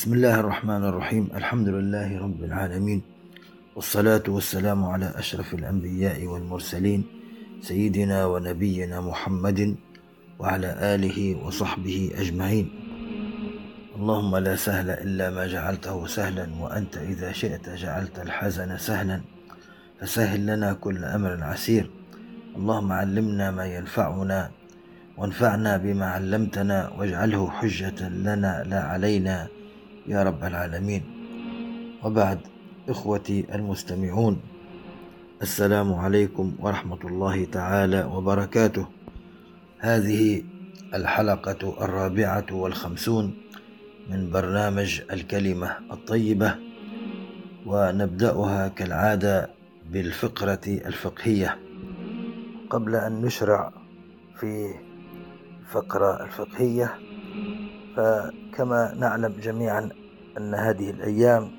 بسم الله الرحمن الرحيم الحمد لله رب العالمين والصلاة والسلام على أشرف الأنبياء والمرسلين سيدنا ونبينا محمد وعلى آله وصحبه أجمعين اللهم لا سهل إلا ما جعلته سهلا وأنت إذا شئت جعلت الحزن سهلا فسهل لنا كل أمر عسير اللهم علمنا ما ينفعنا وانفعنا بما علمتنا واجعله حجة لنا لا علينا يا رب العالمين. وبعد إخوتي المستمعون السلام عليكم ورحمة الله تعالى وبركاته. هذه الحلقة الرابعة والخمسون من برنامج الكلمة الطيبة ونبدأها كالعادة بالفقرة الفقهية. قبل أن نشرع في الفقرة الفقهية فكما نعلم جميعا أن هذه الأيام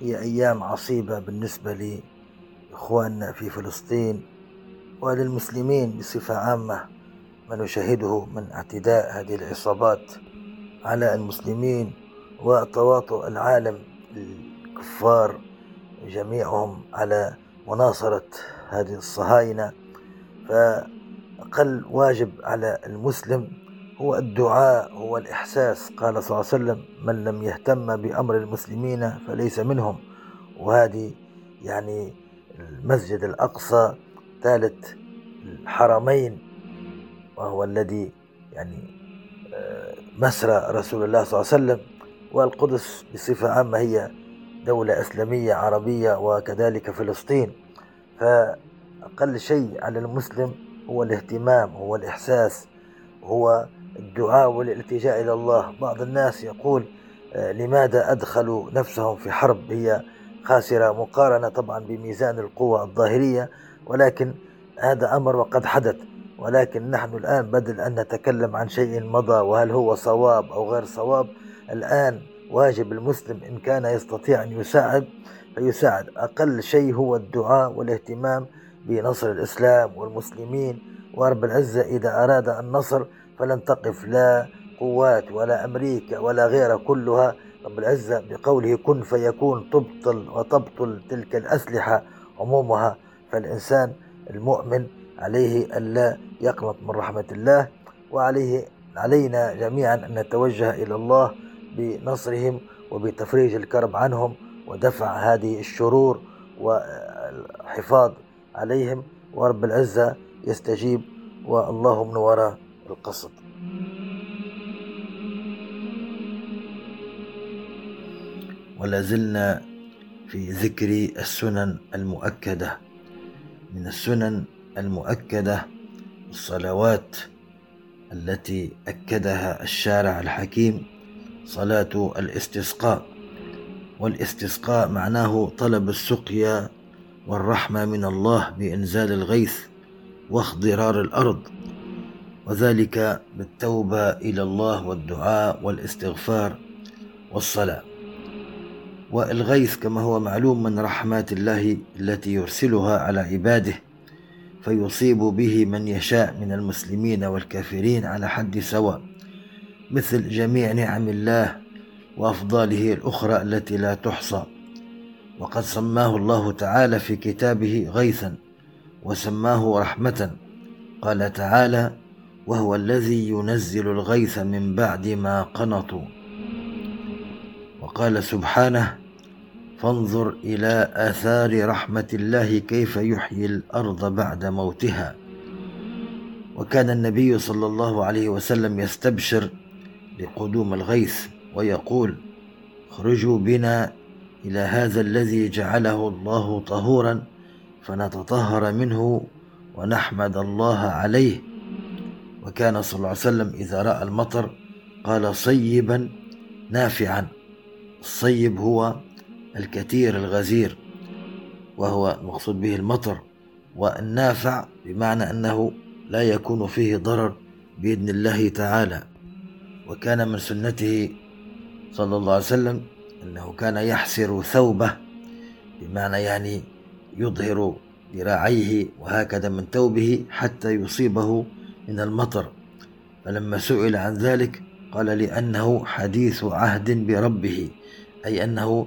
هي أيام عصيبة بالنسبة لإخواننا في فلسطين وللمسلمين بصفة عامة ما نشاهده من اعتداء هذه العصابات على المسلمين وتواطؤ العالم الكفار جميعهم على مناصرة هذه الصهاينة. فأقل واجب على المسلم هو الدعاء هو الإحساس. قال صلى الله عليه وسلم من لم يهتم بأمر المسلمين فليس منهم. وهذه يعني المسجد الأقصى ثالث الحرمين وهو الذي يعني آه، مسرى رسول الله صلى الله عليه وسلم. والقدس بصفة عامة هي دولة إسلامية عربية وكذلك فلسطين. فأقل شيء على المسلم هو الاهتمام هو الإحساس هو الدعاء والالتجاء إلى الله. بعض الناس يقول آه، لماذا أدخلوا نفسهم في حرب؟ هي خاسرة مقارنة طبعا بميزان القوة الظاهرية ولكن هذا أمر وقد حدث. ولكن نحن الآن بدل أن نتكلم عن شيء مضى وهل هو صواب أو غير صواب الآن واجب المسلم إن كان يستطيع أن يساعد فيساعد. أقل شيء هو الدعاء والاهتمام بنصر الإسلام والمسلمين. ورب العزة إذا أراد النصر فلن تقف لا قوات ولا أمريكا ولا غيرها كلها. رب العزة بقوله كن فيكون تبطل وتبطل تلك الأسلحة عمومها. فالإنسان المؤمن عليه ألا يقنط من رحمة الله وعليه علينا جميعا أن نتوجه إلى الله بنصرهم وبتفريج الكرب عنهم ودفع هذه الشرور والحفاظ عليهم. ورب العزة يستجيب والله من وراء القصد ولا زلنا في ذكر السنن المؤكدة. من السنن المؤكدة الصلوات التي أكدها الشارع الحكيم صلاة الاستسقاء. والاستسقاء معناه طلب السقيا والرحمة من الله بإنزال الغيث واخضرار الأرض. وذلك بالتوبة إلى الله والدعاء والاستغفار والصلاة. والغيث كما هو معلوم من رحمات الله التي يرسلها على عباده فيصيب به من يشاء من المسلمين والكافرين على حد سواء مثل جميع نعم الله وأفضاله الأخرى التي لا تحصى. وقد سماه الله تعالى في كتابه غيثا وسماه رحمة. قال تعالى وهو الذي ينزل الغيث من بعد ما قنطوا. وقال سبحانه فانظر إلى آثار رحمة الله كيف يحيي الأرض بعد موتها. وكان النبي صلى الله عليه وسلم يستبشر لقدوم الغيث ويقول اخرجوا بنا إلى هذا الذي جعله الله طهورا فنتطهر منه ونحمد الله عليه وكان صلى الله عليه وسلم إذا رأى المطر قال صيبا نافعا. الصيب هو الكثير الغزير وهو المقصود به المطر والنافع بمعنى أنه لا يكون فيه ضرر بإذن الله تعالى. وكان من سنته صلى الله عليه وسلم أنه كان يحسر ثوبه بمعنى يعني يظهر ذراعيه وهكذا من ثوبه حتى يصيبه من المطر. فلما سئل عن ذلك قال لأنه حديث عهد بربه أي أنه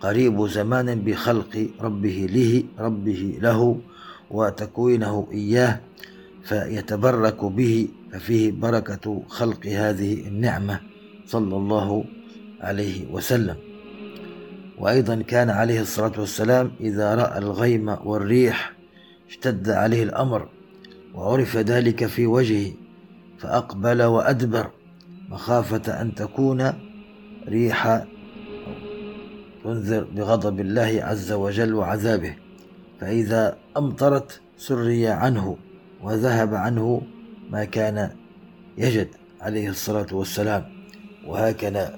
قريب زمان بخلق ربه له ربه له وتكوينه إياه فيتبرك به ففيه بركة خلق هذه النعمة صلى الله عليه وسلم. وأيضا كان عليه الصلاة والسلام إذا رأى الغيم والريح اشتد عليه الأمر وعرف ذلك في وجهه فأقبل وأدبر مخافة أن تكون ريح تنذر بغضب الله عز وجل وعذابه. فإذا أمطرت سري عنه وذهب عنه ما كان يجد عليه الصلاة والسلام. وهكذا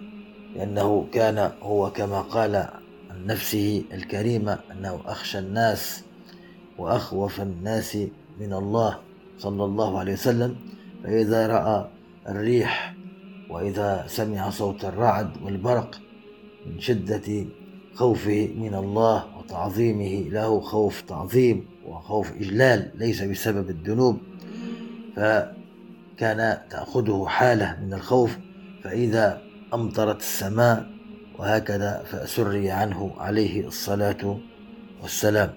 لأنه كان هو كما قال عن نفسه الكريمة أنه أخشى الناس وأخوف الناس من الله. صلى الله عليه وسلم فإذا رأى الريح وإذا سمع صوت الرعد والبرق من شدة خوفه من الله وتعظيمه له خوف تعظيم وخوف إجلال ليس بسبب الذنوب فكان تأخذه حالة من الخوف فإذا أمطرت السماء وهكذا فسري عنه عليه الصلاة والسلام.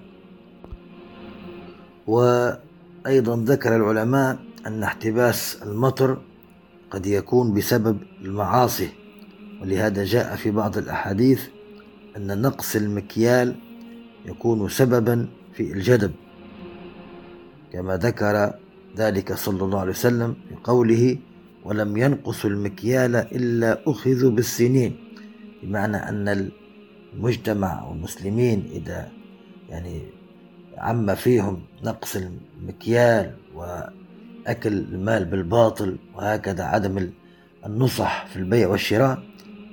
وأيضا ذكر العلماء أن احتباس المطر قد يكون بسبب المعاصي ولهذا جاء في بعض الأحاديث أن نقص المكيال يكون سببا في الجدب كما ذكر ذلك صلى الله عليه وسلم في قوله ولم ينقصوا المكيال إلا أخذوا بالسنين بمعنى أن المجتمع والمسلمين إذا يعني عم فيهم نقص المكيال وأكل المال بالباطل وهكذا عدم النصح في البيع والشراء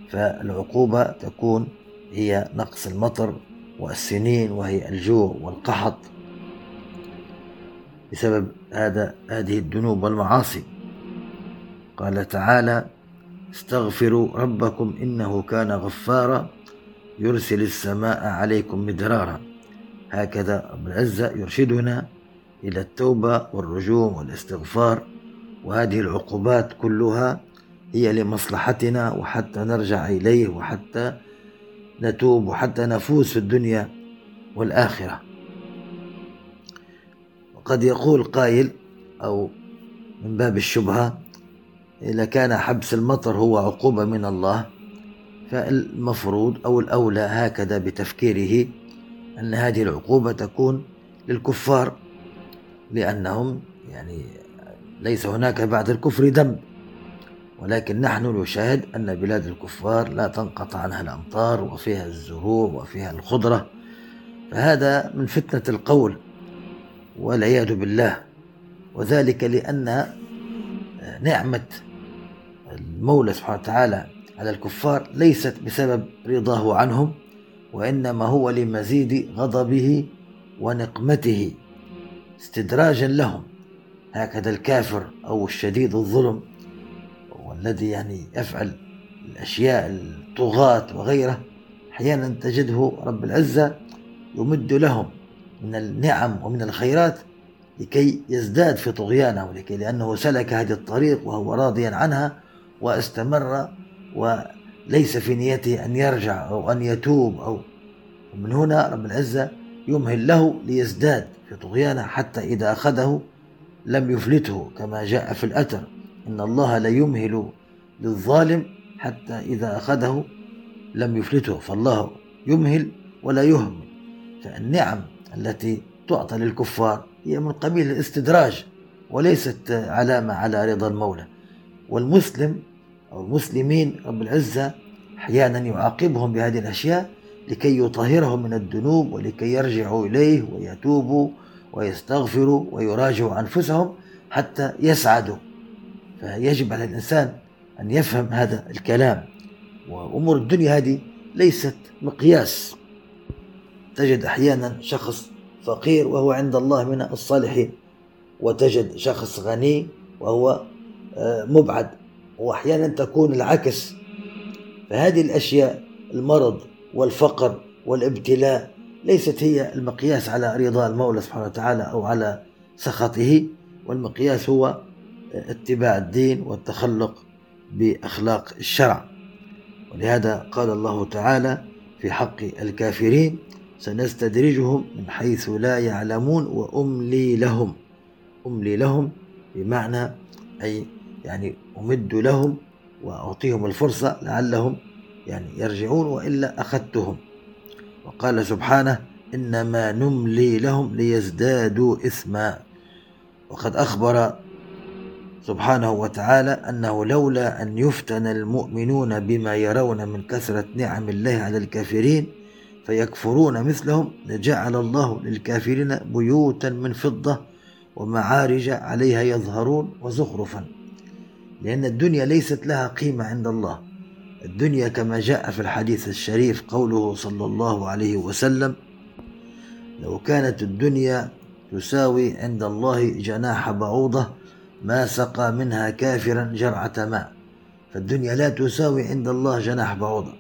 فالعقوبة تكون هي نقص المطر والسنين وهي الجوع والقحط بسبب هذا هذه الذنوب والمعاصي. قال تعالى استغفروا ربكم إنه كان غفارا يرسل السماء عليكم مدرارا. هكذا رب العزة يرشدنا إلى التوبة والرجوع والاستغفار. وهذه العقوبات كلها هي لمصلحتنا وحتى نرجع إليه وحتى نتوب وحتى نفوز في الدنيا والآخرة. وقد يقول قائل أو من باب الشبهة إذا كان حبس المطر هو عقوبة من الله فالمفروض أو الأولى هكذا بتفكيره أن هذه العقوبة تكون للكفار لأنهم يعني ليس هناك بعد الكفر ذنب ولكن نحن نشاهد أن بلاد الكفار لا تنقطع عنها الأمطار وفيها الزهور وفيها الخضرة. فهذا من فتنة القول والعياذ بالله. وذلك لأن نعمة المولى سبحانه وتعالى على الكفار ليست بسبب رضاه عنهم وإنما هو لمزيد غضبه ونقمته استدراجا لهم. هكذا الكافر أو الشديد الظلم والذي يعني يفعل الأشياء الطغاة وغيره أحيانا تجده رب العزة يمد لهم من النعم ومن الخيرات لكي يزداد في طغيانه ولكي لأنه سلك هذه الطريق وهو راضيا عنها واستمر وليس في نيته أن يرجع أو أن يتوب أو ومن هنا رب العزة يمهل له ليزداد في طغيانه حتى إذا أخذه لم يفلته كما جاء في الأثر. إن الله لا يمهل للظالم حتى إذا أخذه لم يفلته. فالله يمهل ولا يهمل. فالنعم التي تعطى للكفار هي من قبيل الاستدراج وليست علامة على رضا المولى. والمسلم أو المسلمين رب العزة أحيانا يعاقبهم بهذه الأشياء لكي يطهرهم من الذنوب ولكي يرجعوا إليه ويتوبوا ويستغفروا ويراجعوا أنفسهم حتى يسعدوا. فيجب على الإنسان أن يفهم هذا الكلام. وأمور الدنيا هذه ليست مقياس. تجد أحيانا شخص فقير وهو عند الله من الصالحين وتجد شخص غني وهو آه، مبعد. وأحيانا تكون العكس. فهذه الأشياء المرض والفقر والابتلاء ليست هي المقياس على رضا المولى سبحانه وتعالى أو على سخطه. والمقياس هو اتباع الدين والتخلق بأخلاق الشرع. ولهذا قال الله تعالى في حق الكافرين سنستدرجهم من حيث لا يعلمون وأملي لهم. أملي لهم بمعنى أي يعني أمد لهم وأعطيهم الفرصة لعلهم يعني يرجعون وإلا أخذتهم. وقال سبحانه إنما نملي لهم ليزدادوا إثما. وقد أخبر سبحانه وتعالى أنه لولا أن يفتن المؤمنون بما يرون من كثرة نعم الله على الكافرين فيكفرون مثلهم لجعل الله للكافرين بيوتا من فضة ومعارج عليها يظهرون وزخرفا. لأن الدنيا ليست لها قيمة عند الله. الدنيا كما جاء في الحديث الشريف قوله صلى الله عليه وسلم لو كانت الدنيا تساوي عند الله جناح بعوضة ما سقى منها كافرا جرعة ماء. فالدنيا لا تساوي عند الله جناح بعوضة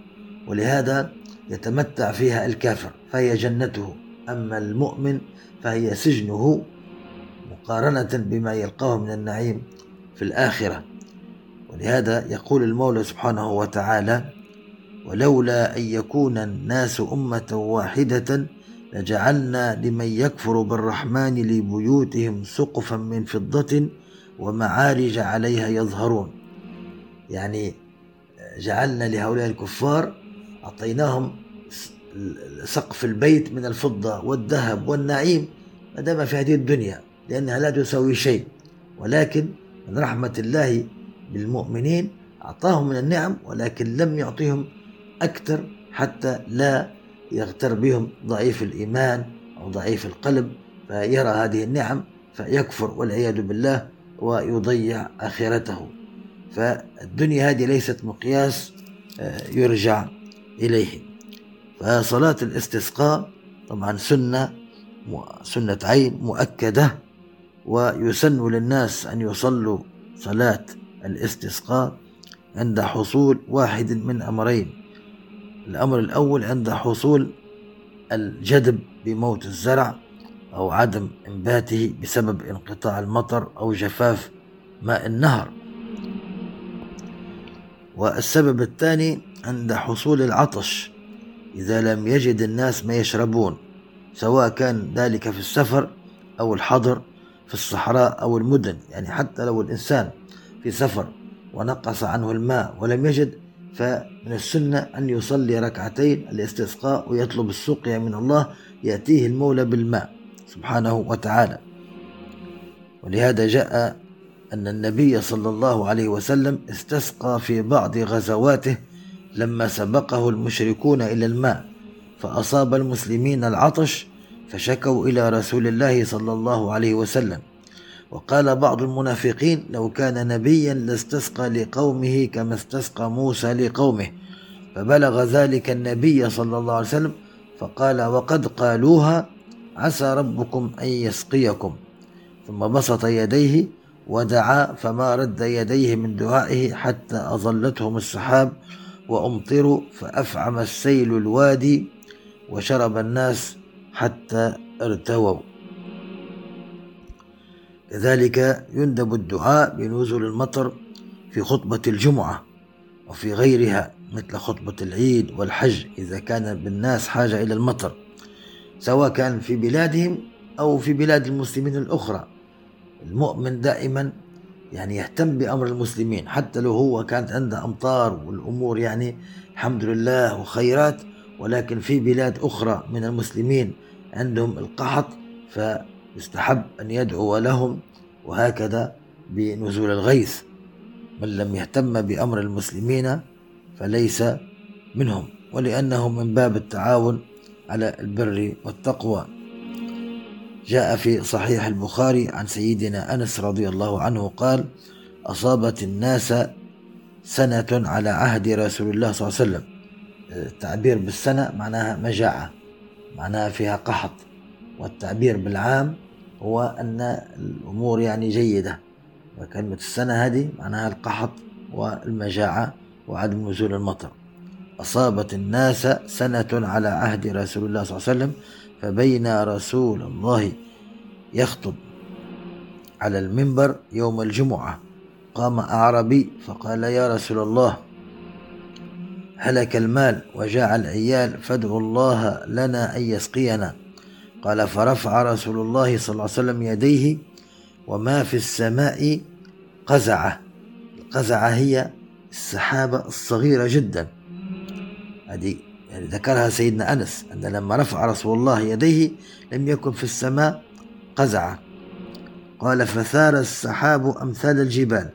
ولهذا يتمتع فيها الكافر فهي جنته. أما المؤمن فهي سجنه مقارنة بما يلقاه من النعيم في الآخرة. ولهذا يقول المولى سبحانه وتعالى ولولا أن يكون الناس أمة واحدة لجعلنا لمن يكفر بالرحمن لبيوتهم سقفا من فضة ومعارج عليها يظهرون يعني جعلنا لهؤلاء الكفار أعطيناهم سقف البيت من الفضة والذهب والنعيم ما دام في هذه الدنيا لأنها لا تساوي شيء. ولكن من رحمة الله بالمؤمنين أعطاهم من النعم ولكن لم يعطيهم أكثر حتى لا يغتر بهم ضعيف الإيمان أو ضعيف القلب. فيرى هذه النعم فيكفر والعياذ بالله ويضيع آخرته. فالدنيا هذه ليست مقياس آه، يرجع إليه. فصلاة الاستسقاء طبعا سنة سنة عين مؤكدة ويسن للناس أن يصلوا صلاة الاستسقاء عند حصول واحد من أمرين. الأمر الأول عند حصول الجدب بموت الزرع أو عدم إنباته بسبب انقطاع المطر أو جفاف ماء النهر. والسبب الثاني عند حصول العطش إذا لم يجد الناس ما يشربون سواء كان ذلك في السفر أو الحضر في الصحراء أو المدن يعني حتى لو الإنسان في سفر ونقص عنه الماء ولم يجد فمن السنة أن يصلي ركعتين الاستسقاء ويطلب السقيا من الله يأتيه المولى بالماء سبحانه وتعالى. ولهذا جاء أن النبي صلى الله عليه وسلم استسقى في بعض غزواته لما سبقه المشركون إلى الماء فأصاب المسلمين العطش فشكوا إلى رسول الله صلى الله عليه وسلم. وقال بعض المنافقين لو كان نبيا لاستسقى لقومه كما استسقى موسى لقومه. فبلغ ذلك النبي صلى الله عليه وسلم فقال وقد قالوها عسى ربكم أن يسقيكم. ثم بسط يديه ودعا فما رد يديه من دعائه حتى أظلتهم السحاب وأمطروا فأفعم السيل الوادي وشرب الناس حتى ارتووا. كذلك يندب الدعاء بنزول المطر في خطبة الجمعة وفي غيرها مثل خطبة العيد والحج إذا كان بالناس حاجة إلى المطر سواء كان في بلادهم أو في بلاد المسلمين الأخرى. المؤمن دائما يعني يهتم بأمر المسلمين حتى لو هو كانت عنده أمطار والأمور يعني الحمد لله وخيرات ولكن في بلاد أخرى من المسلمين عندهم القحط فيستحب أن يدعو لهم وهكذا بنزول الغيث. من لم يهتم بأمر المسلمين فليس منهم ولأنه من باب التعاون على البر والتقوى. جاء في صحيح البخاري عن سيدنا أنس رضي الله عنه قال أصابت الناس سنة على عهد رسول الله صلى الله عليه وسلم. التعبير بالسنة معناها مجاعة معناها فيها قحط. والتعبير بالعام هو أن الأمور يعني جيدة. وكلمة السنة هذه معناها القحط والمجاعة وعدم نزول المطر. أصابت الناس سنة على عهد رسول الله صلى الله عليه وسلم فبين رسول الله يخطب على المنبر يوم الجمعة. قام أعربي فقال يا رسول الله هلك المال وجاع العيال فادعوا الله لنا أن يسقينا. قال فرفع رسول الله صلى الله عليه وسلم يديه وما في السماء قزعة. القزعة هي السحابة الصغيرة جدا. هذه يعني ذكرها سيدنا أنس أن لما رفع رسول الله يديه لم يكن في السماء قزعة. قال فثار السحاب أمثال الجبال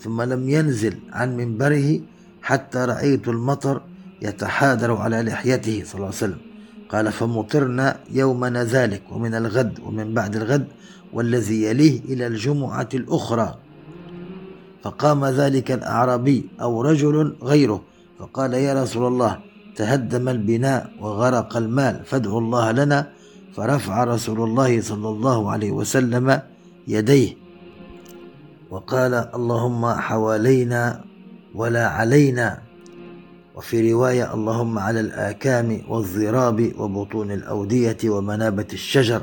ثم لم ينزل عن منبره حتى رأيت المطر يتحادر على لحيته صلى الله عليه وسلم. قال فمطرنا يومنا ذلك ومن الغد ومن بعد الغد والذي يليه إلى الجمعة الأخرى. فقام ذلك الأعرابي أو رجل غيره فقال يا رسول الله تهدم البناء وغرق المال فادعوا الله لنا. فرفع رسول الله صلى الله عليه وسلم يديه وقال اللهم حوالينا ولا علينا وفي رواية اللهم على الآكام والضراب وبطون الأودية ومنابت الشجر.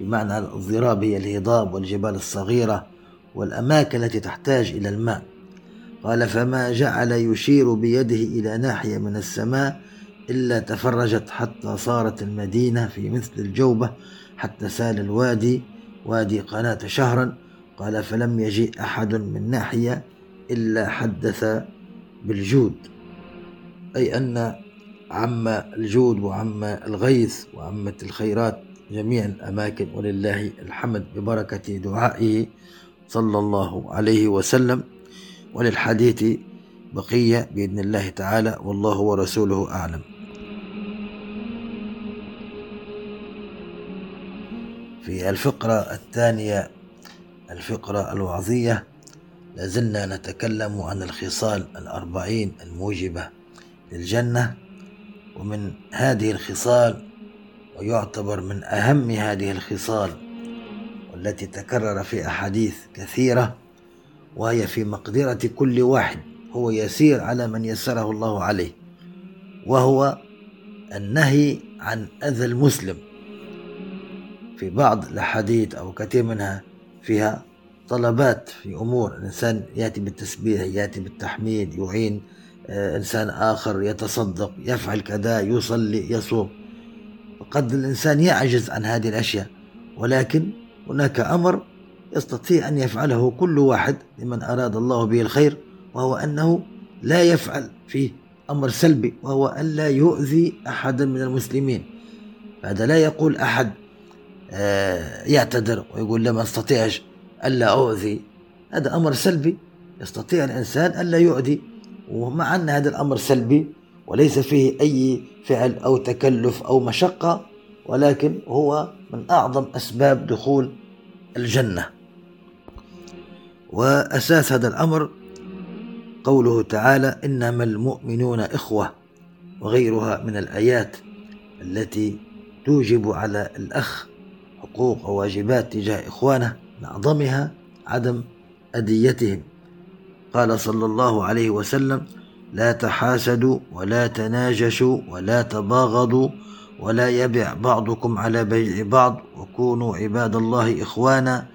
بمعنى الضراب هي الهضاب والجبال الصغيرة والأماكن التي تحتاج إلى الماء. قال فما جعل يشير بيده إلى ناحية من السماء إلا تفرجت حتى صارت المدينة في مثل الجوبة حتى سال الوادي وادي قناة شهرا. قال فلم يجيء أحد من ناحية إلا حدث بالجود. أي أن عم الجود وعم الغيث وعمت الخيرات جميع الأماكن ولله الحمد ببركة دعائه صلى الله عليه وسلم. وللحديث بقية بإذن الله تعالى والله ورسوله أعلم. في الفقرة الثانية الفقرة الوعظية لازلنا نتكلم عن الخصال الأربعين الموجبة. للجنة ومن هذه الخصال ويعتبر من أهم هذه الخصال والتي تكرر في أحاديث كثيرة وهي في مقدرة كل واحد هو يسير على من يسره الله عليه وهو النهي عن أذى المسلم. في بعض الأحاديث أو كثير منها فيها طلبات في أمور الإنسان يأتي بالتسبيح يأتي بالتحميد يعين إنسان آخر يتصدق يفعل كذا يصلي يصوم. قد الإنسان يعجز عن هذه الأشياء ولكن هناك أمر يستطيع أن يفعله كل واحد لمن أراد الله به الخير وهو أنه لا يفعل فيه أمر سلبي وهو ألا يؤذي أحدا من المسلمين. هذا لا يقول أحد آه، يعتذر ويقول لما استطيعش ألا أؤذي. هذا أمر سلبي يستطيع الإنسان ألا يؤذي. ومع أن هذا الأمر سلبي وليس فيه أي فعل أو تكلف أو مشقة ولكن هو من أعظم أسباب دخول الجنة. وأساس هذا الأمر قوله تعالى إنما المؤمنون إخوة وغيرها من الآيات التي توجب على الأخ حقوق وواجبات تجاه إخوانه من أعظمها عدم أديتهم. قال صلى الله عليه وسلم لا تحاسدوا ولا تناجشوا ولا تباغضوا ولا يبع بعضكم على بيع بعض وكونوا عباد الله إخوانا.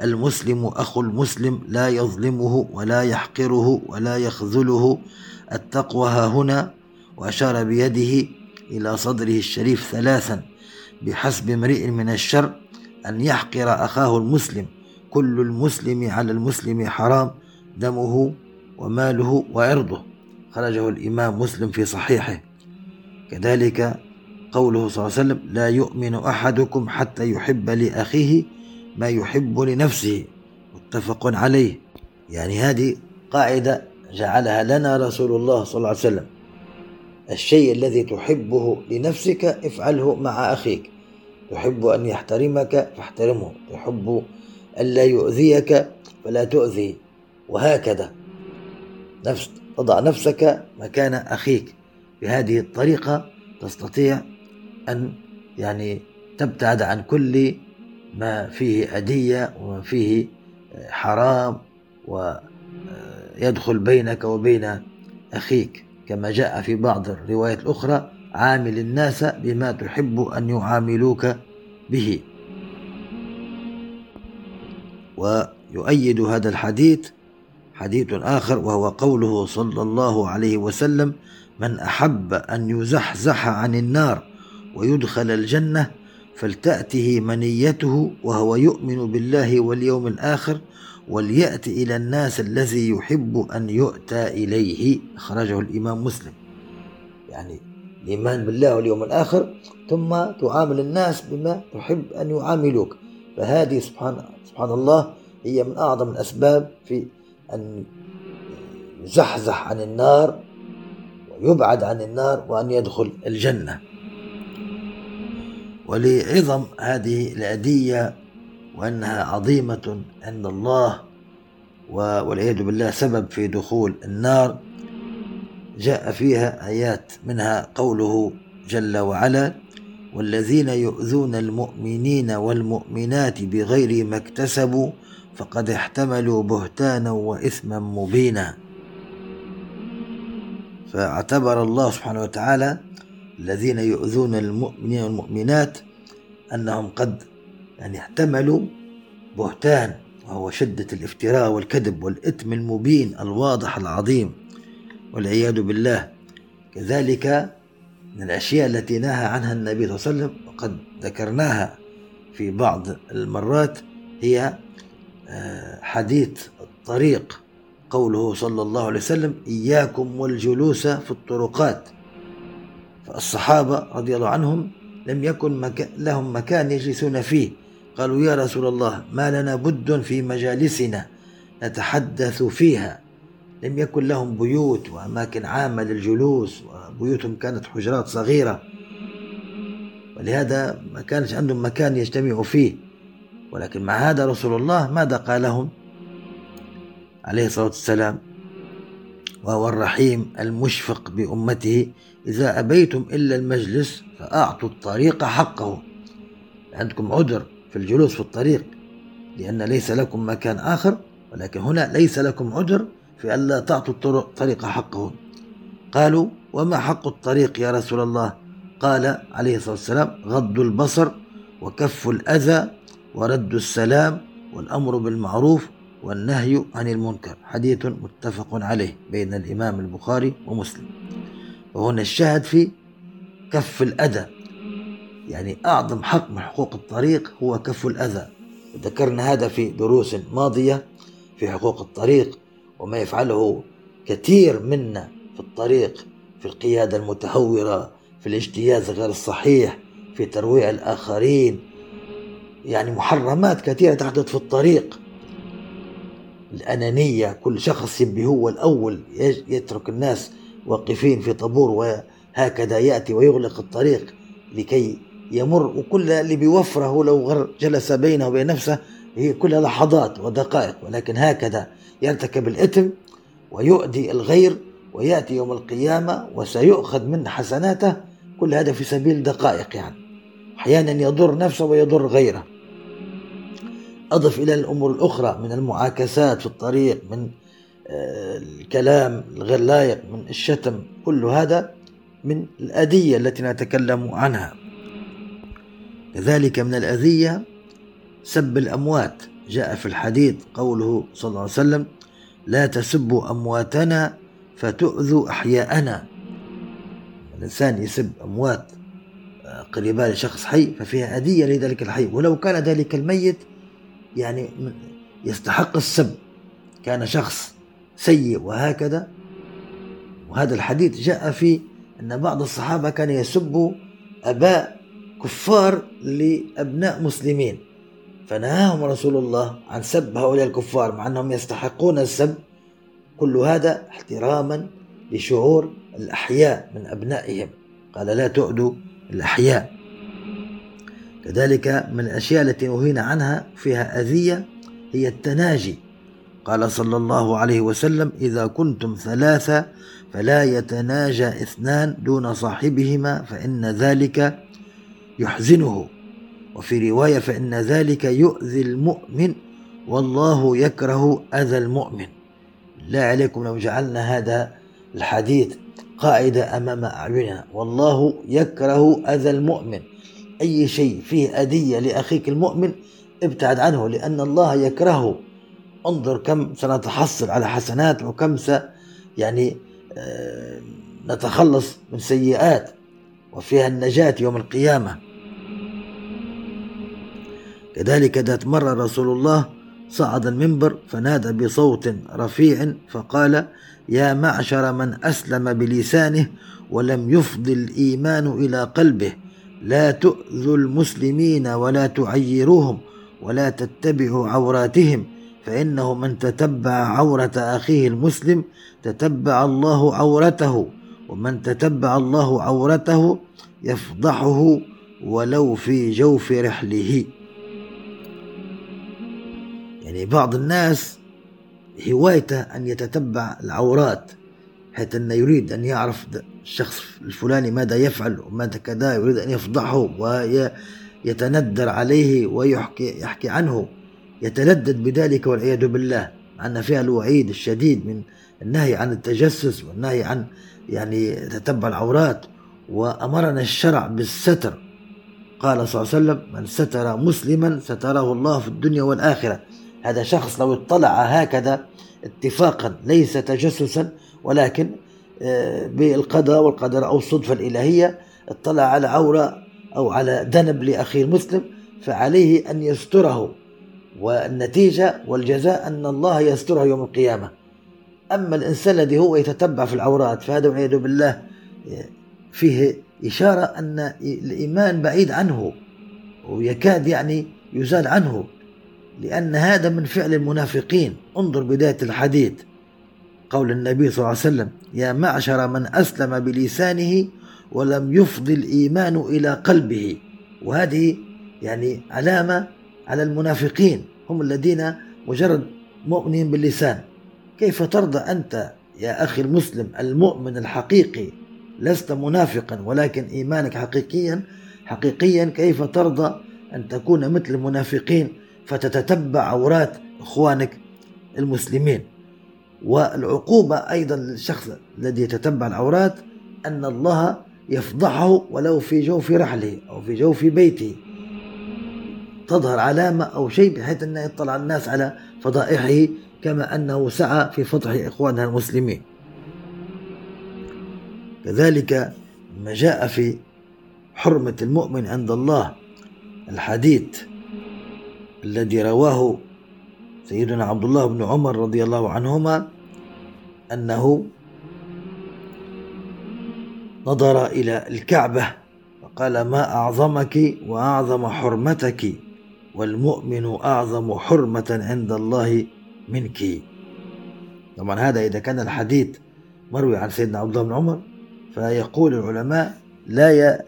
المسلم أخو المسلم لا يظلمه ولا يحقره ولا يخذله. التقوى ها هنا. وأشار بيده إلى صدره الشريف ثلاثا بحسب امرئ من الشر أن يحقر أخاه المسلم. كل المسلم على المسلم حرام دمه وماله وعرضه. خرجه الإمام مسلم في صحيحه. كذلك قوله صلى الله عليه وسلم لا يؤمن أحدكم حتى يحب لأخيه ما يحب لنفسه. متفق عليه. يعني هذه قاعدة جعلها لنا رسول الله صلى الله عليه وسلم. الشيء الذي تحبه لنفسك افعله مع أخيك. تحب أن يحترمك فاحترمه. تحب ألا يؤذيك فلا تؤذي. وهكذا. نفس تضع نفسك مكان أخيك. بهذه الطريقة تستطيع أن يعني تبتعد عن كل ما فيه أدية وما فيه حرام ويدخل بينك وبين أخيك. كما جاء في بعض الروايات الأخرى عامل الناس بما تحب أن يعاملوك به. ويؤيد هذا الحديث حديث آخر وهو قوله صلى الله عليه وسلم من أحب أن يزحزح عن النار ويدخل الجنة فلتأته منيته وهو يؤمن بالله واليوم الآخر وليأت إلى الناس الذي يحب أن يؤتى إليه. أخرجه الإمام مسلم. يعني الإيمان بالله واليوم الآخر ثم تعامل الناس بما تحب أن يعاملوك. فهذه سبحان, سبحان الله هي من أعظم الأسباب في أن يزحزح عن النار ويبعد عن النار وأن يدخل الجنة. ولعظم هذه الأدية وأنها عظيمة عند الله والعياذ بالله سبب في دخول النار. جاء فيها آيات منها قوله جل وعلا والذين يؤذون المؤمنين والمؤمنات بغير ما اكتسبوا فقد احتملوا بهتانا وإثما مبينا. فاعتبر الله سبحانه وتعالى الذين يؤذون المؤمنين والمؤمنات أنهم قد يعني احتملوا بهتان وهو شدة الافتراء والكذب والإثم المبين الواضح العظيم. والعياذ بالله. كذلك من الأشياء التي نهى عنها النبي صلى الله عليه وسلم وقد ذكرناها في بعض المرات هي حديث الطريق قوله صلى الله عليه وسلم إياكم والجلوس في الطرقات. فالصحابة رضي الله عنهم لم يكن مكان لهم مكان يجلسون فيه. قالوا يا رسول الله ما لنا بد في مجالسنا نتحدث فيها. لم يكن لهم بيوت وأماكن عامة للجلوس وبيوتهم كانت حجرات صغيرة. ولهذا ما كانش عندهم مكان يجتمعوا فيه. ولكن مع هذا رسول الله ماذا قال لهم؟ عليه الصلاة والسلام وهو الرحيم المشفق بأمته إذا أبيتم إلا المجلس فأعطوا الطريق حقه. عندكم عذر في الجلوس في الطريق لأن ليس لكم مكان آخر ولكن هنا ليس لكم عذر في ألا تعطوا الطريق حقه. قالوا وما حق الطريق يا رسول الله؟ قال عليه الصلاة والسلام غض البصر وكف الأذى ورد السلام والأمر بالمعروف والنهي عن المنكر. حديث متفق عليه بين الإمام البخاري ومسلم. وهنا الشاهد في كف الأذى. يعني أعظم حق من حقوق الطريق هو كف الأذى. ذكرنا هذا في دروس ماضية في حقوق الطريق وما يفعله كثير منا في الطريق في القيادة المتهورة في الاجتياز غير الصحيح في ترويع الآخرين يعني محرمات كثيرة تحدث في الطريق. الأنانية كل شخص يبي هو الأول يترك الناس واقفين في طابور وهكذا يأتي ويغلق الطريق لكي يمر. وكل اللي بيوفره لو جلس بينه وبين نفسه هي كلها لحظات ودقائق. ولكن هكذا يرتكب الإثم ويؤذي الغير ويأتي يوم القيامة وسيؤخذ من حسناته. كل هذا في سبيل دقائق يعني. أحيانا يضر نفسه ويضر غيره. أضف إلى الأمور الأخرى من المعاكسات في الطريق من آه، الكلام الغير لائق من الشتم كل هذا من الأذية التي نتكلم عنها. كذلك من الأذية سب الأموات. جاء في الحديث قوله صلى الله عليه وسلم لا تسبوا أمواتنا فتؤذوا أحياءنا. الإنسان يسب أموات آه، قريبان لشخص حي ففيها أذية لذلك الحي. ولو كان ذلك الميت يعني يستحق السب. كان شخص سيء وهكذا. وهذا الحديث جاء في أن بعض الصحابة كان يسب أباء كفار لأبناء مسلمين. فنهاهم رسول الله عن سب هؤلاء الكفار مع أنهم يستحقون السب. كل هذا احتراما لشعور الأحياء من أبنائهم. قال لا تؤدوا الأحياء. كذلك من الأشياء التي نهينا عنها فيها أذية هي التناجي. قال صلى الله عليه وسلم إذا كنتم ثلاثة فلا يتناجى اثنان دون صاحبهما فإن ذلك يحزنه. وفي رواية فإن ذلك يؤذي المؤمن والله يكره أذى المؤمن. لا عليكم لو جعلنا هذا الحديث قاعدة أمام أعيننا. والله يكره أذى المؤمن. أي شيء فيه أذية لأخيك المؤمن ابتعد عنه لأن الله يكرهه. انظر كم سنتحصل على حسنات وكم س يعني آه، نتخلص من سيئات وفيها النجاة يوم القيامة. كذلك ذات مرة رسول الله صعد المنبر فنادى بصوت رفيع فقال يا معشر من أسلم بلسانه ولم يفض الإيمان إلى قلبه لا تؤذوا المسلمين ولا تعيروهم ولا تتبعوا عوراتهم فإنه من تتبع عورة أخيه المسلم تتبع الله عورته ومن تتبع الله عورته يفضحه ولو في جوف رحله. يعني بعض الناس هوايته أن يتتبع العورات. حيث أنه يريد أن يعرف الشخص الفلاني ماذا يفعل وماذا كذا يريد أن يفضحه ويتندر عليه ويحكي يحكي عنه يتلذذ بذلك والعياذ بالله أن فيها الوعيد الشديد من النهي عن التجسس والنهي عن يعني تتبع العورات. وأمرنا الشرع بالستر. قال صلى الله عليه وسلم من ستر مسلما ستره الله في الدنيا والآخرة. هذا شخص لو اطلع هكذا اتفاقا ليس تجسسا ولكن آه، بالقضاء والقدر أو الصدفة الإلهية اطلع على عورة أو على ذنب لأخيه المسلم فعليه أن يستره والنتيجة والجزاء أن الله يستره يوم القيامة. أما الإنسان الذي هو يتتبع في العورات فهذا والعياذ بالله فيه إشارة أن الإيمان بعيد عنه ويكاد يعني يزال عنه لأن هذا من فعل المنافقين. انظر بداية الحديث. قول النبي صلى الله عليه وسلم يا معشر من أسلم بلسانه ولم يفضي الإيمان إلى قلبه. وهذه يعني علامة على المنافقين هم الذين مجرد مؤمنين باللسان. كيف ترضى أنت يا أخي المسلم المؤمن الحقيقي لست منافقا ولكن إيمانك حقيقيا؟ حقيقيا كيف ترضى أن تكون مثل المنافقين فتتتبع عورات إخوانك المسلمين؟ والعقوبة أيضا للشخص الذي يتتبع العورات أن الله يفضحه ولو في جوف رحله أو في جوف بيته. تظهر علامة أو شيء بحيث أن يطلع الناس على فضائحه كما أنه سعى في فضح إخواننا المسلمين. كذلك ما جاء في حرمة المؤمن عند الله الحديث الذي رواه سيدنا عبد الله بن عمر رضي الله عنهما أنه نظر إلى الكعبة وقال ما أعظمك وأعظم حرمتك والمؤمن أعظم حرمة عند الله منك. طبعا هذا إذا كان الحديث مروي عن سيدنا عبد الله بن عمر فيقول العلماء لا ي...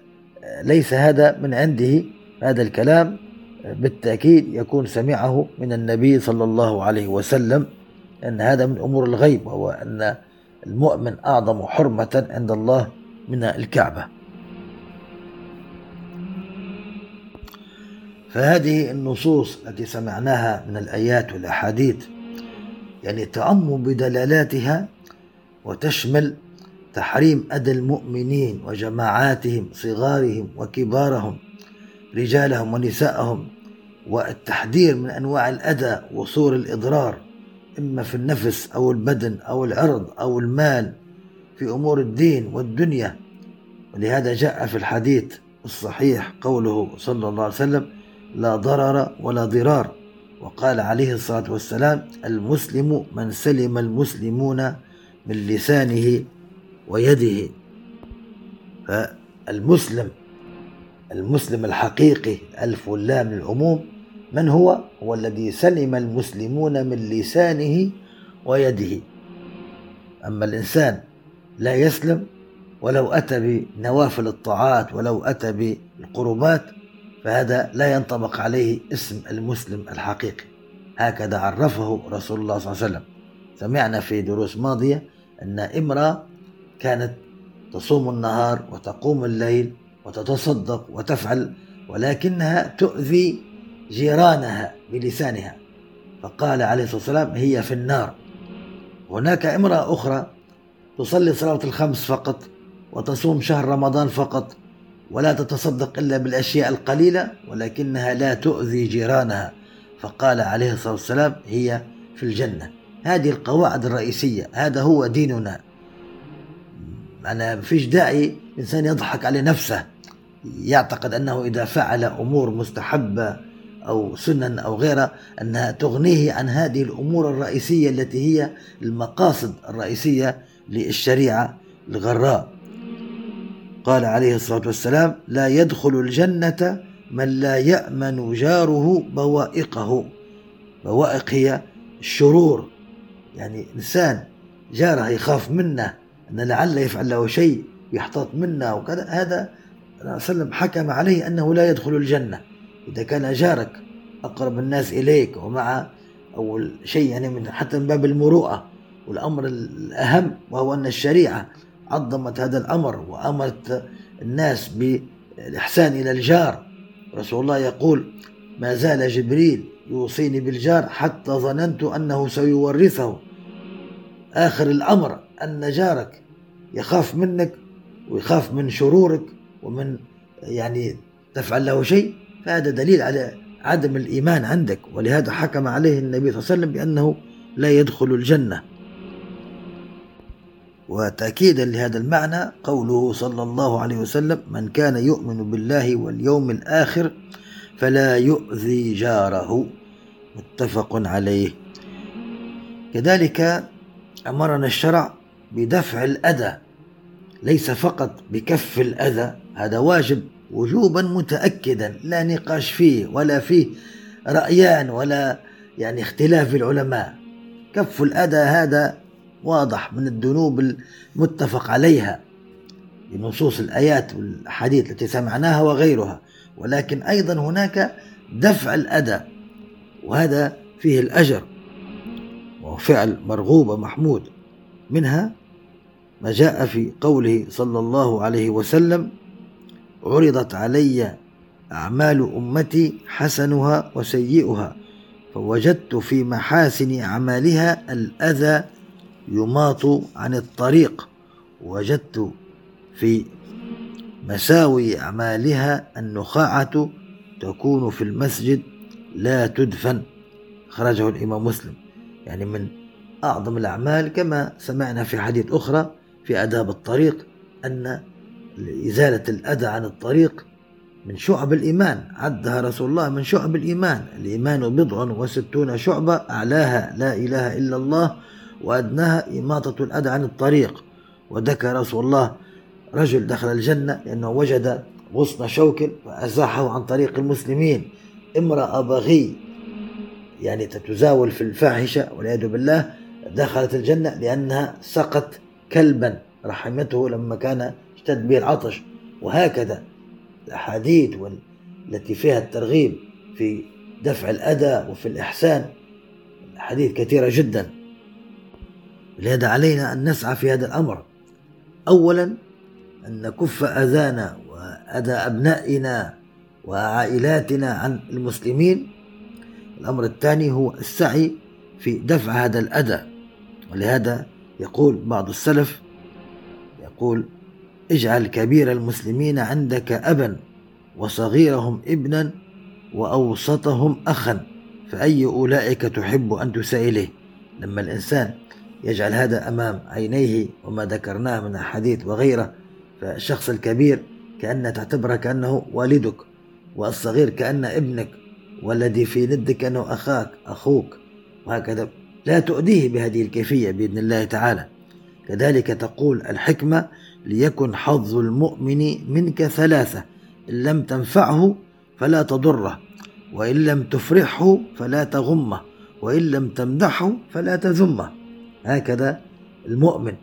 ليس هذا من عنده هذا الكلام. بالتأكيد يكون سمعه من النبي صلى الله عليه وسلم أن هذا من أمور الغيب وهو أن المؤمن أعظم حرمة عند الله من الكعبة. فهذه النصوص التي سمعناها من الآيات والأحاديث يعني تعم بدلالاتها وتشمل تحريم أذى المؤمنين وجماعاتهم صغارهم وكبارهم رجالهم ونساءهم والتحذير من أنواع الأذى وصور الإضرار إما في النفس أو البدن أو العرض أو المال في أمور الدين والدنيا. ولهذا جاء في الحديث الصحيح قوله صلى الله عليه وسلم لا ضرر ولا ضرار وقال عليه الصلاة والسلام المسلم من سلم المسلمون من لسانه ويده فالمسلم المسلم الحقيقي ألف واللام للعموم من هو؟ هو الذي سلم المسلمون من لسانه ويده. أما الإنسان لا يسلم ولو أتى بنوافل الطاعات ولو أتى بالقربات فهذا لا ينطبق عليه اسم المسلم الحقيقي. هكذا عرفه رسول الله صلى الله عليه وسلم. سمعنا في دروس ماضية أن امرأة كانت تصوم النهار وتقوم الليل وتتصدق وتفعل ولكنها تؤذي جيرانها بلسانها. فقال عليه الصلاة والسلام هي في النار. هناك امرأة أخرى تصلي صلاة الخمس فقط وتصوم شهر رمضان فقط ولا تتصدق إلا بالأشياء القليلة ولكنها لا تؤذي جيرانها. فقال عليه الصلاة والسلام هي في الجنة. هذه القواعد الرئيسية هذا هو ديننا. أنا فيش داعي إنسان يضحك على نفسه يعتقد أنه إذا فعل أمور مستحبة أو سنن أو غيرها أنها تغنيه عن هذه الأمور الرئيسية التي هي المقاصد الرئيسية للشريعة الغراء. قال عليه الصلاة والسلام لا يدخل الجنة من لا يأمن جاره بوائقه. بوائق هي الشرور يعني إنسان جاره يخاف منه أن لعل يفعل له شيء يحتاط منه وكذا. هذا وسلم حكم عليه أنه لا يدخل الجنة. إذا كان جارك أقرب الناس إليك ومع أول شيء يعني من حتى من باب المروءة والأمر الأهم وهو أن الشريعة عظمت هذا الأمر وأمرت الناس بالإحسان إلى الجار. رسول الله يقول ما زال جبريل يوصيني بالجار حتى ظننت أنه سيورثه. آخر الأمر أن جارك يخاف منك ويخاف من شرورك ومن يعني تفعل له شيء. فهذا دليل على عدم الإيمان عندك ولهذا حكم عليه النبي صلى الله عليه وسلم بأنه لا يدخل الجنة. وتأكيدا لهذا المعنى قوله صلى الله عليه وسلم من كان يؤمن بالله واليوم الآخر فلا يؤذي جاره. متفق عليه. كذلك أمرنا الشرع بدفع الأذى ليس فقط بكف الأذى هذا واجب. وجوبا متأكدا لا نقاش فيه ولا فيه رأيان ولا يعني اختلاف العلماء. كف الأذى هذا واضح من الذنوب المتفق عليها بنصوص الآيات والأحاديث التي سمعناها وغيرها. ولكن أيضا هناك دفع الأذى وهذا فيه الأجر. وهو فعل مرغوب ومحمود منها ما جاء في قوله صلى الله عليه وسلم عرضت علي أعمال أمتي حسنها وسيئها فوجدت في محاسن أعمالها الأذى يماط عن الطريق وجدت في مساوي أعمالها النخاعة تكون في المسجد لا تدفن خرجه الإمام مسلم. يعني من أعظم الأعمال كما سمعنا في حديث أخرى في آداب الطريق أن إزالة الأذى عن الطريق من شعب الإيمان. عدها رسول الله من شعب الإيمان. الإيمان بضع وستون شعبة أعلاها لا إله إلا الله وأدناها إماطة الأذى عن الطريق. وذكر رسول الله رجل دخل الجنة لأنه وجد غصن شوك فأزاحه عن طريق المسلمين. امرأة بغي يعني تتزاول في الفاحشة والعياذ بالله دخلت الجنة لأنها سقت كلبا. رحمته لما كان اشتد به العطش وهكذا الأحاديث التي فيها الترغيب في دفع الأذى وفي الإحسان. الحديث كثيرة جدا. لهذا علينا أن نسعى في هذا الأمر. أولا أن نكف أذانا وأذى أبنائنا وعائلاتنا عن المسلمين. الأمر الثاني هو السعي في دفع هذا الأذى. ولهذا يقول بعض السلف يقول اجعل كبير المسلمين عندك أبا وصغيرهم ابنا وأوسطهم أخا فأي أولئك تحب أن تسائله لما الإنسان يجعل هذا أمام عينيه وما ذكرناه من الحديث وغيره فالشخص الكبير كأن تعتبره كأنه والدك والصغير كأن ابنك والذي في ندك أنه أخاك أخوك وهكذا. لا تؤديه بهذه الكيفية بإذن الله تعالى. كذلك تقول الحكمة ليكن حظ المؤمن منك ثلاثة. إن لم تنفعه فلا تضره. وإن لم تفرحه فلا تغمه. وإن لم تمدحه فلا تذمه. هكذا المؤمن.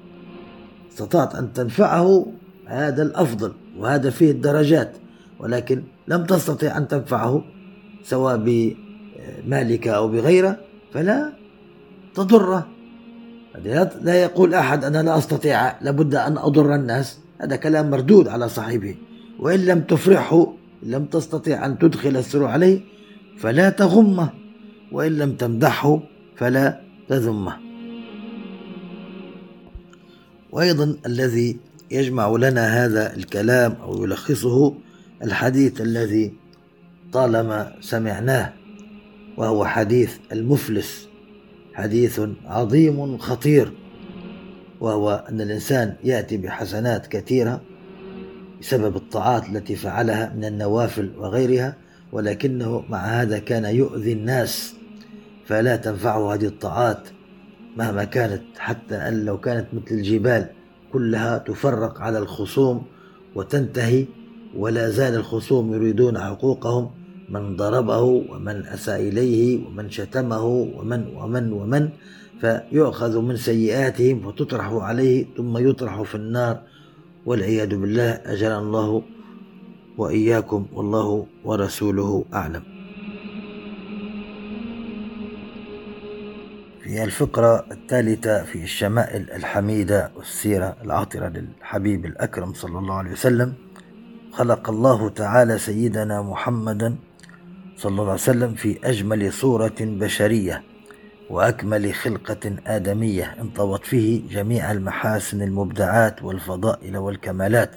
استطعت أن تنفعه هذا الأفضل وهذا فيه الدرجات ولكن لم تستطع أن تنفعه سواء بمالك أو بغيره فلا تضره. لا يقول أحد أنا لا أستطيع لابد أن أضر الناس. هذا كلام مردود على صاحبه. وإن لم تفرحه لم تستطيع أن تدخل السرور عليه فلا تغمه. وإن لم تمدحه فلا تذمه. وأيضا الذي يجمع لنا هذا الكلام أو يلخصه الحديث الذي طالما سمعناه وهو حديث المفلس. حديث عظيم خطير وهو أن الإنسان يأتي بحسنات كثيرة بسبب الطاعات التي فعلها من النوافل وغيرها ولكنه مع هذا كان يؤذي الناس فلا تنفعه هذه الطاعات مهما كانت حتى أن لو كانت مثل الجبال كلها تفرق على الخصوم وتنتهي ولا زال الخصوم يريدون حقوقهم من ضربه ومن أساء إليه ومن شتمه ومن ومن ومن فيؤخذ من سيئاتهم وتطرح عليه ثم يطرح في النار. والعياذ بالله أجرنا الله وإياكم والله ورسوله أعلم. في الفقرة الثالثة في الشمائل الحميدة والسيرة العاطرة للحبيب الأكرم صلى الله عليه وسلم خلق الله تعالى سيدنا محمدا صلى الله عليه وسلم في أجمل صورة بشرية وأكمل خلقة آدمية انطوت فيه جميع المحاسن المبدعات والفضائل والكمالات.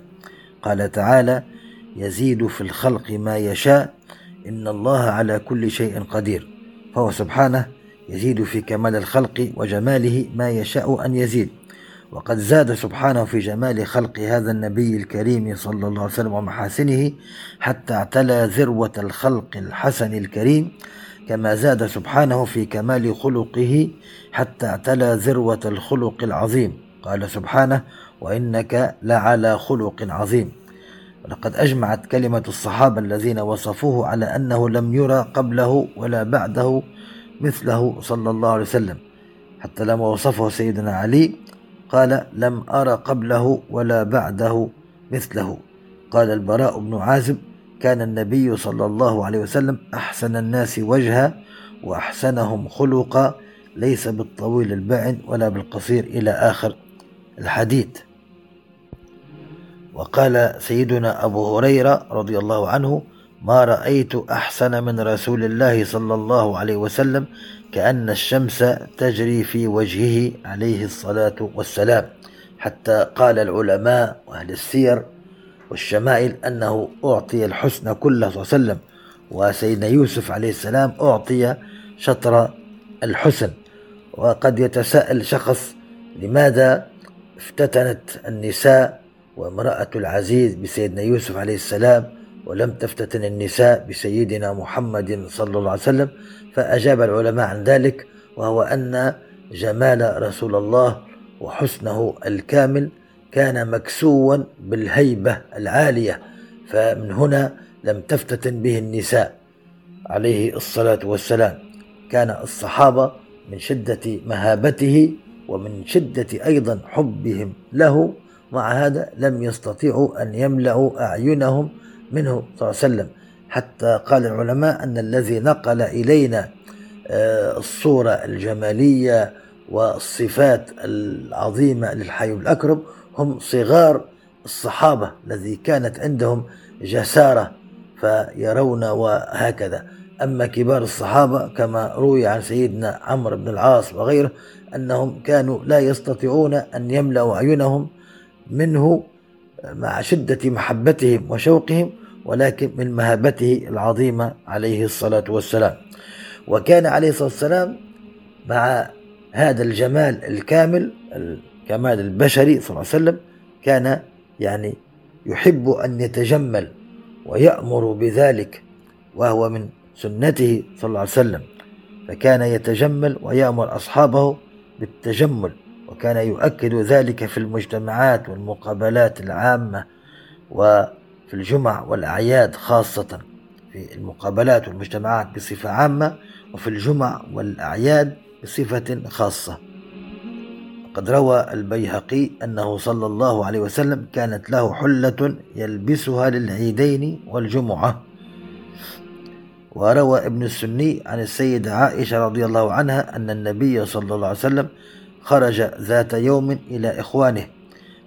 قال تعالى يزيد في الخلق ما يشاء إن الله على كل شيء قدير فهو سبحانه يزيد في كمال الخلق وجماله ما يشاء أن يزيد. وقد زاد سبحانه في جمال خلق هذا النبي الكريم صلى الله عليه وسلم ومحاسنه حتى اعتلى ذروة الخلق الحسن الكريم كما زاد سبحانه في كمال خلقه حتى اعتلى ذروة الخلق العظيم. قال سبحانه وإنك لعلى خلق عظيم ولقد أجمعت كلمة الصحابة الذين وصفوه على أنه لم يرى قبله ولا بعده مثله صلى الله عليه وسلم حتى لما وصفه سيدنا علي قال لم أرى قبله ولا بعده مثله. قال البراء بن عازب كان النبي صلى الله عليه وسلم أحسن الناس وجها وأحسنهم خلقا ليس بالطويل البعن ولا بالقصير إلى آخر الحديث. وقال سيدنا أبو هريرة رضي الله عنه ما رأيت أحسن من رسول الله صلى الله عليه وسلم كأن الشمس تجري في وجهه عليه الصلاة والسلام. حتى قال العلماء وأهل السير والشمائل أنه أعطي الحسن كله صلى الله عليه وسلم وسيدنا يوسف عليه السلام أعطي شطر الحسن. وقد يتساءل شخص لماذا افتتنت النساء وامرأة العزيز بسيدنا يوسف عليه السلام ولم تفتتن النساء بسيدنا محمد صلى الله عليه وسلم؟ فأجاب العلماء عن ذلك وهو أن جمال رسول الله وحسنه الكامل كان مكسوا بالهيبة العالية فمن هنا لم تفتتن به النساء. عليه الصلاة والسلام. كان الصحابة من شدة مهابته ومن شدة أيضا حبهم له مع هذا لم يستطيعوا أن يملأوا أعينهم منه صلى الله عليه وسلم. حتى قال العلماء أن الذي نقل إلينا آه، الصورة الجمالية والصفات العظيمة للحي الأكرم هم صغار الصحابة الذي كانت عندهم جسارة فيرون وهكذا. أما كبار الصحابة كما روي عن سيدنا عمرو بن العاص وغيره أنهم كانوا لا يستطيعون أن يملأوا أعينهم منه مع شدة محبتهم وشوقهم ولكن من مهابته العظيمة عليه الصلاة والسلام. وكان عليه الصلاة والسلام مع هذا الجمال الكامل الكمال البشري صلى الله عليه وسلم كان يعني يحب أن يتجمل ويأمر بذلك وهو من سنته صلى الله عليه وسلم. فكان يتجمل ويأمر أصحابه بالتجمل وكان يؤكد ذلك في المجتمعات والمقابلات العامة وفي الجمع والأعياد خاصة في المقابلات والمجتمعات بصفة عامة وفي الجمع والأعياد بصفة خاصة. قد روى البيهقي أنه صلى الله عليه وسلم كانت له حلة يلبسها للعيدين والجمعة. وروى ابن السني عن السيدة عائشة رضي الله عنها أن النبي صلى الله عليه وسلم خرج ذات يوم إلى إخوانه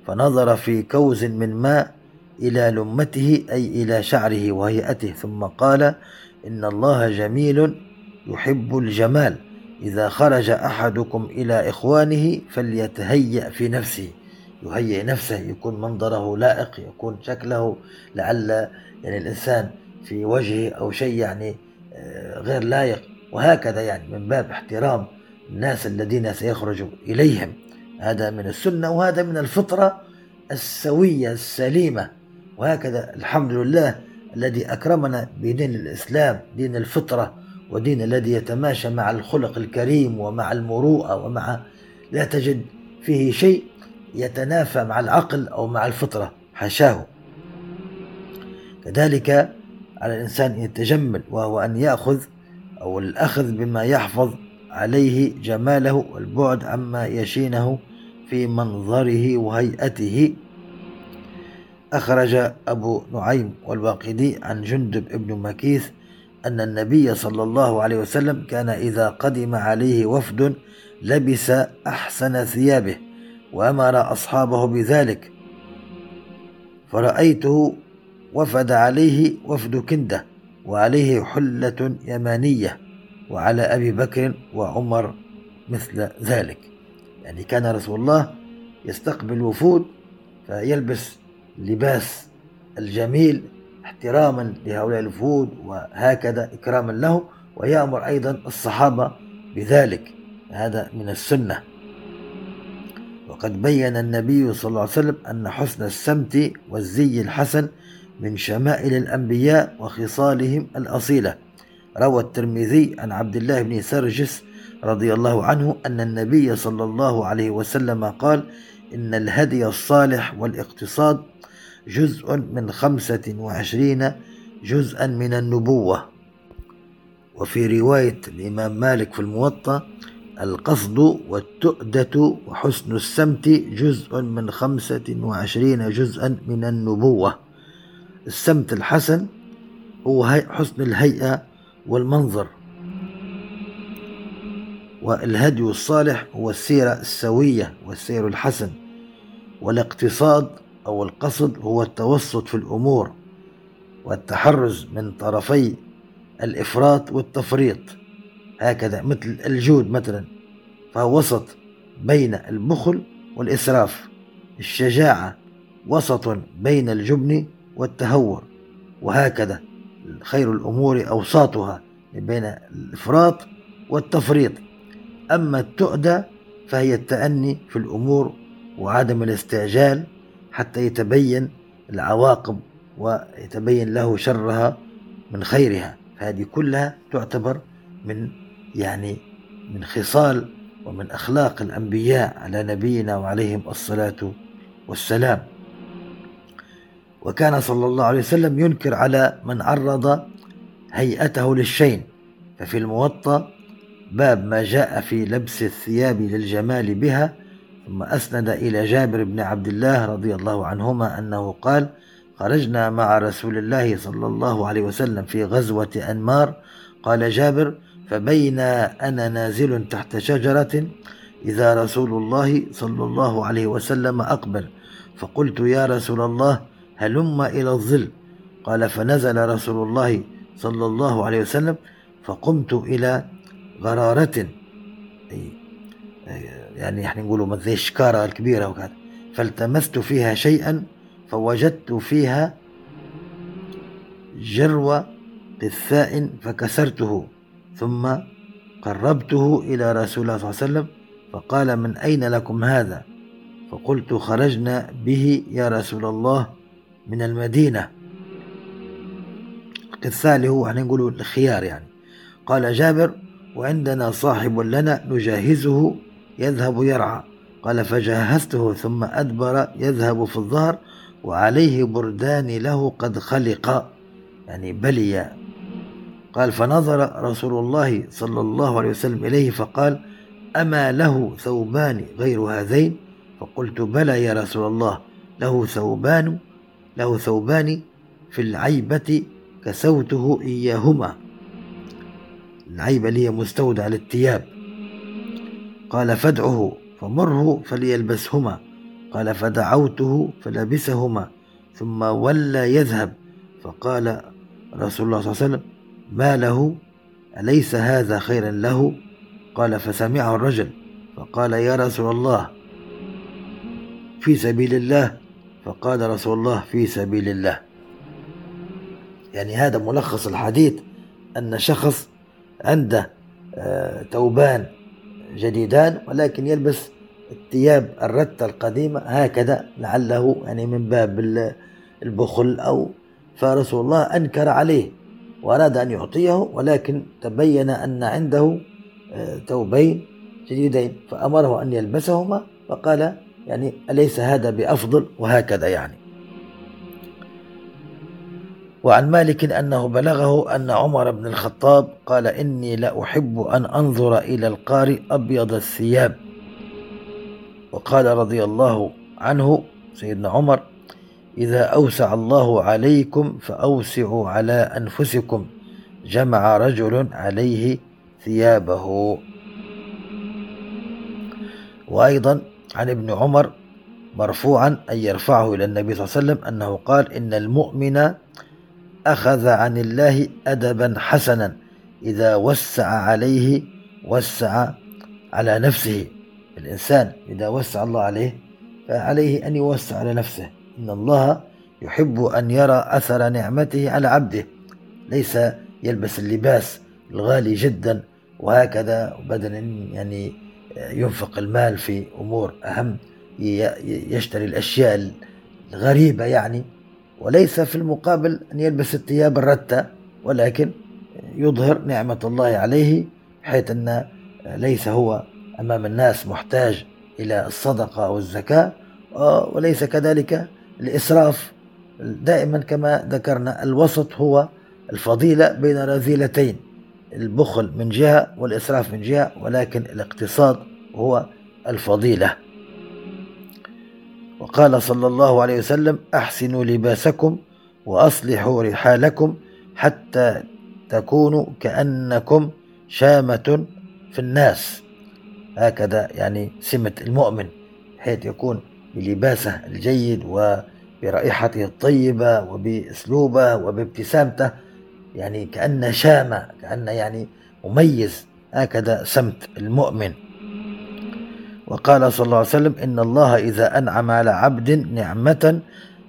فنظر في كوز من ماء إلى لمته أي إلى شعره وهيئته. ثم قال إن الله جميل يحب الجمال. إذا خرج أحدكم إلى إخوانه فليتهيأ في نفسه. يهيئ نفسه يكون منظره لائق يكون شكله لعل يعني الإنسان في وجهه أو شيء يعني آه، غير لائق. وهكذا يعني من باب احترام الناس الذين سيخرج إليهم. هذا من السنة وهذا من الفطرة السوية السليمة. وهكذا الحمد لله الذي أكرمنا بدين الإسلام دين الفطرة ودين الذي يتماشى مع الخلق الكريم ومع المروءة ومع لا تجد فيه شيء يتنافى مع العقل أو مع الفطرة. حاشاه. كذلك على الإنسان أن يتجمل وهو أن يأخذ أو الأخذ بما يحفظ عليه جماله والبعد عما يشينه في منظره وهيئته. أخرج أبو نعيم والواقدي عن جندب ابن مكيث أن النبي صلى الله عليه وسلم كان إذا قدم عليه وفد لبس أحسن ثيابه وأمر أصحابه بذلك. فرأيته وفد عليه وفد كندة وعليه حلة يمانية وعلى أبي بكر وعمر مثل ذلك. يعني كان رسول الله يستقبل وفود فيلبس لباس الجميل احتراما لهؤلاء الوفود وهكذا إكراما لهم ويأمر أيضا الصحابة بذلك. هذا من السنة. وقد بين النبي صلى الله عليه وسلم أن حسن السمت والزي الحسن من شمائل الأنبياء وخصالهم الأصيلة. روى الترمذي عن عبد الله بن سرجس رضي الله عنه أن النبي صلى الله عليه وسلم قال إن الهدي الصالح والاقتصاد جزء من خمسة وعشرين جزءا من النبوة. وفي رواية الإمام مالك في الموطأ القصد والتؤدة وحسن السمت جزء من خمسة وعشرين جزءا من النبوة. السمت الحسن هو حسن الهيئة والمنظر. والهدي الصالح هو السيرة السوية والسير الحسن. والاقتصاد أو القصد هو التوسط في الأمور والتحرز من طرفي الإفراط والتفريط. هكذا مثل الجود مثلا فهو وسط بين البخل والإسراف. الشجاعة وسط بين الجبن والتهور. وهكذا خير الأمور أوساطها بين الإفراط والتفريط. أما التؤدى فهي التأني في الأمور وعدم الاستعجال حتى يتبين العواقب ويتبين له شرها من خيرها. فهذه كلها تعتبر من يعني من خصال ومن أخلاق الأنبياء على نبينا وعليهم الصلاة والسلام. وكان صلى الله عليه وسلم ينكر على من عرض هيئته للشين. ففي الموطأ باب ما جاء في لبس الثياب للجمال بها ثم أسند إلى جابر بن عبد الله رضي الله عنهما أنه قال خرجنا مع رسول الله صلى الله عليه وسلم في غزوة أنمار قال جابر فبين أنا نازل تحت شجرة إذا رسول الله صلى الله عليه وسلم أقبل فقلت يا رسول الله هلم إلى الظل قال فنزل رسول الله صلى الله عليه وسلم فقمت إلى غرارة يعني إحنا نقولوا زي الشكارة الكبيرة وكذا. فالتمست فيها شيئا فوجدت فيها جرو قثاء فكسرته ثم قربته إلى رسول الله صلى الله عليه وسلم فقال من أين لكم هذا؟ فقلت خرجنا به يا رسول الله من المدينة. القثالي هو إحنا نقول الخيار يعني. قال جابر وعندنا صاحب لنا نجهزه يذهب يرعى. قال فجهزته ثم أدبر يذهب في الظهر وعليه بردان له قد خلق. يعني بلي. قال فنظر رسول الله صلى الله عليه وسلم إليه فقال أما له ثوبان غير هذين؟ فقلت بلى يا رسول الله له ثوبان له ثوبان في العيبة كسوته إياهما. العيبة اللي هي مستودع للثياب. قال فادعه فمره فليلبسهما. قال فدعوته فلبسهما ثم ولى يذهب. فقال رسول الله صلى الله عليه وسلم ما له؟ أليس هذا خيرا له؟ قال فسمعه الرجل. فقال يا رسول الله في سبيل الله. فقال رسول الله في سبيل الله. يعني هذا ملخص الحديث أن شخص عنده توبان آه، جديدان ولكن يلبس الثياب الرتة القديمة هكذا لعله يعني من باب البخل أو فرسول الله أنكر عليه وأراد أن يعطيه ولكن تبين أن عنده آه، ثوبين جديدين فأمره أن يلبسهما فقال يعني أليس هذا بأفضل؟ وهكذا يعني. وعن مالك أنه بلغه أن عمر بن الخطاب قال إني لأحب أن أنظر إلى القارئ أبيض الثياب. وقال رضي الله عنه سيدنا عمر إذا أوسع الله عليكم فأوسعوا على أنفسكم جمع رجل عليه ثيابه. وأيضا عن ابن عمر مرفوعا أن يرفعه إلى النبي صلى الله عليه وسلم أنه قال إن المؤمن أخذ عن الله أدبا حسنا إذا وسع عليه وسع على نفسه. الإنسان إذا وسع الله عليه فعليه أن يوسع على نفسه. إن الله يحب أن يرى أثر نعمته على عبده. ليس يلبس اللباس الغالي جدا وهكذا بدلا يعني ينفق المال في أمور أهم يشتري الأشياء الغريبة يعني. وليس في المقابل أن يلبس الثياب الرتة ولكن يظهر نعمة الله عليه حيث أن ليس هو أمام الناس محتاج إلى الصدقة أو الزكاة وليس كذلك الإسراف. دائما كما ذكرنا الوسط هو الفضيلة بين رذيلتين البخل من جهة والإسراف من جهة ولكن الاقتصاد هو الفضيلة. وقال صلى الله عليه وسلم أحسنوا لباسكم وأصلحوا رحالكم حتى تكونوا كأنكم شامة في الناس. هكذا يعني سمة المؤمن حيث يكون بلباسه الجيد وبرائحته الطيبة وبأسلوبه وبابتسامته يعني كأن شامة كأن يعني مميز. هكذا سمت المؤمن. وقال صلى الله عليه وسلم إن الله إذا أنعم على عبد نعمة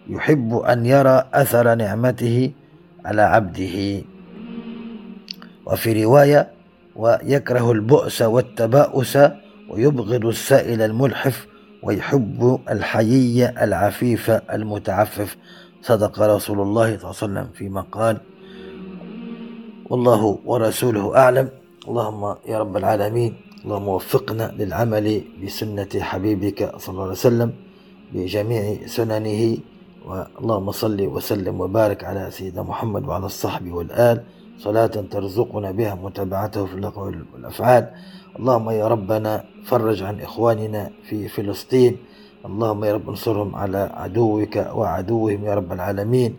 يحب أن يرى أثر نعمته على عبده. وفي رواية ويكره البؤس والتباؤس ويبغض السائل الملحف ويحب الحيي العفيف المتعفف. صدق رسول الله صلى الله عليه وسلم فيما قال والله ورسوله أعلم. اللهم يا رب العالمين. اللهم وفقنا للعمل بسنة حبيبك صلى الله عليه وسلم بجميع سننه اللهم صل وسلم وبارك على سيدنا محمد وعلى الصحب والآل. صلاة ترزقنا بها متابعته في الأقوال والأفعال. اللهم يا ربنا فرج عن إخواننا في فلسطين. اللهم يا رب انصرهم على عدوك وعدوهم يا رب العالمين.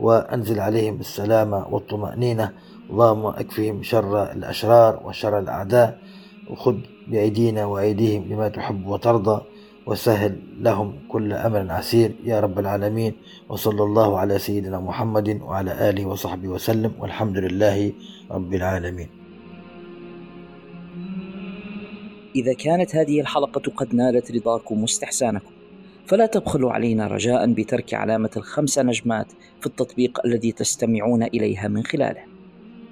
وأنزل عليهم السلامة والطمأنينة. اللهم أكفهم شر الأشرار وشر الأعداء. وخذ بأيدينا وأيديهم لما تحب وترضى وسهل لهم كل أمر عسير. يا رب العالمين وصلى الله على سيدنا محمد وعلى آله وصحبه وسلم والحمد لله رب العالمين. إذا كانت هذه الحلقة قد نالت رضاكم واستحسانكم فلا تبخلوا علينا رجاء بترك علامة الخمس نجمات في التطبيق الذي تستمعون إليها من خلاله.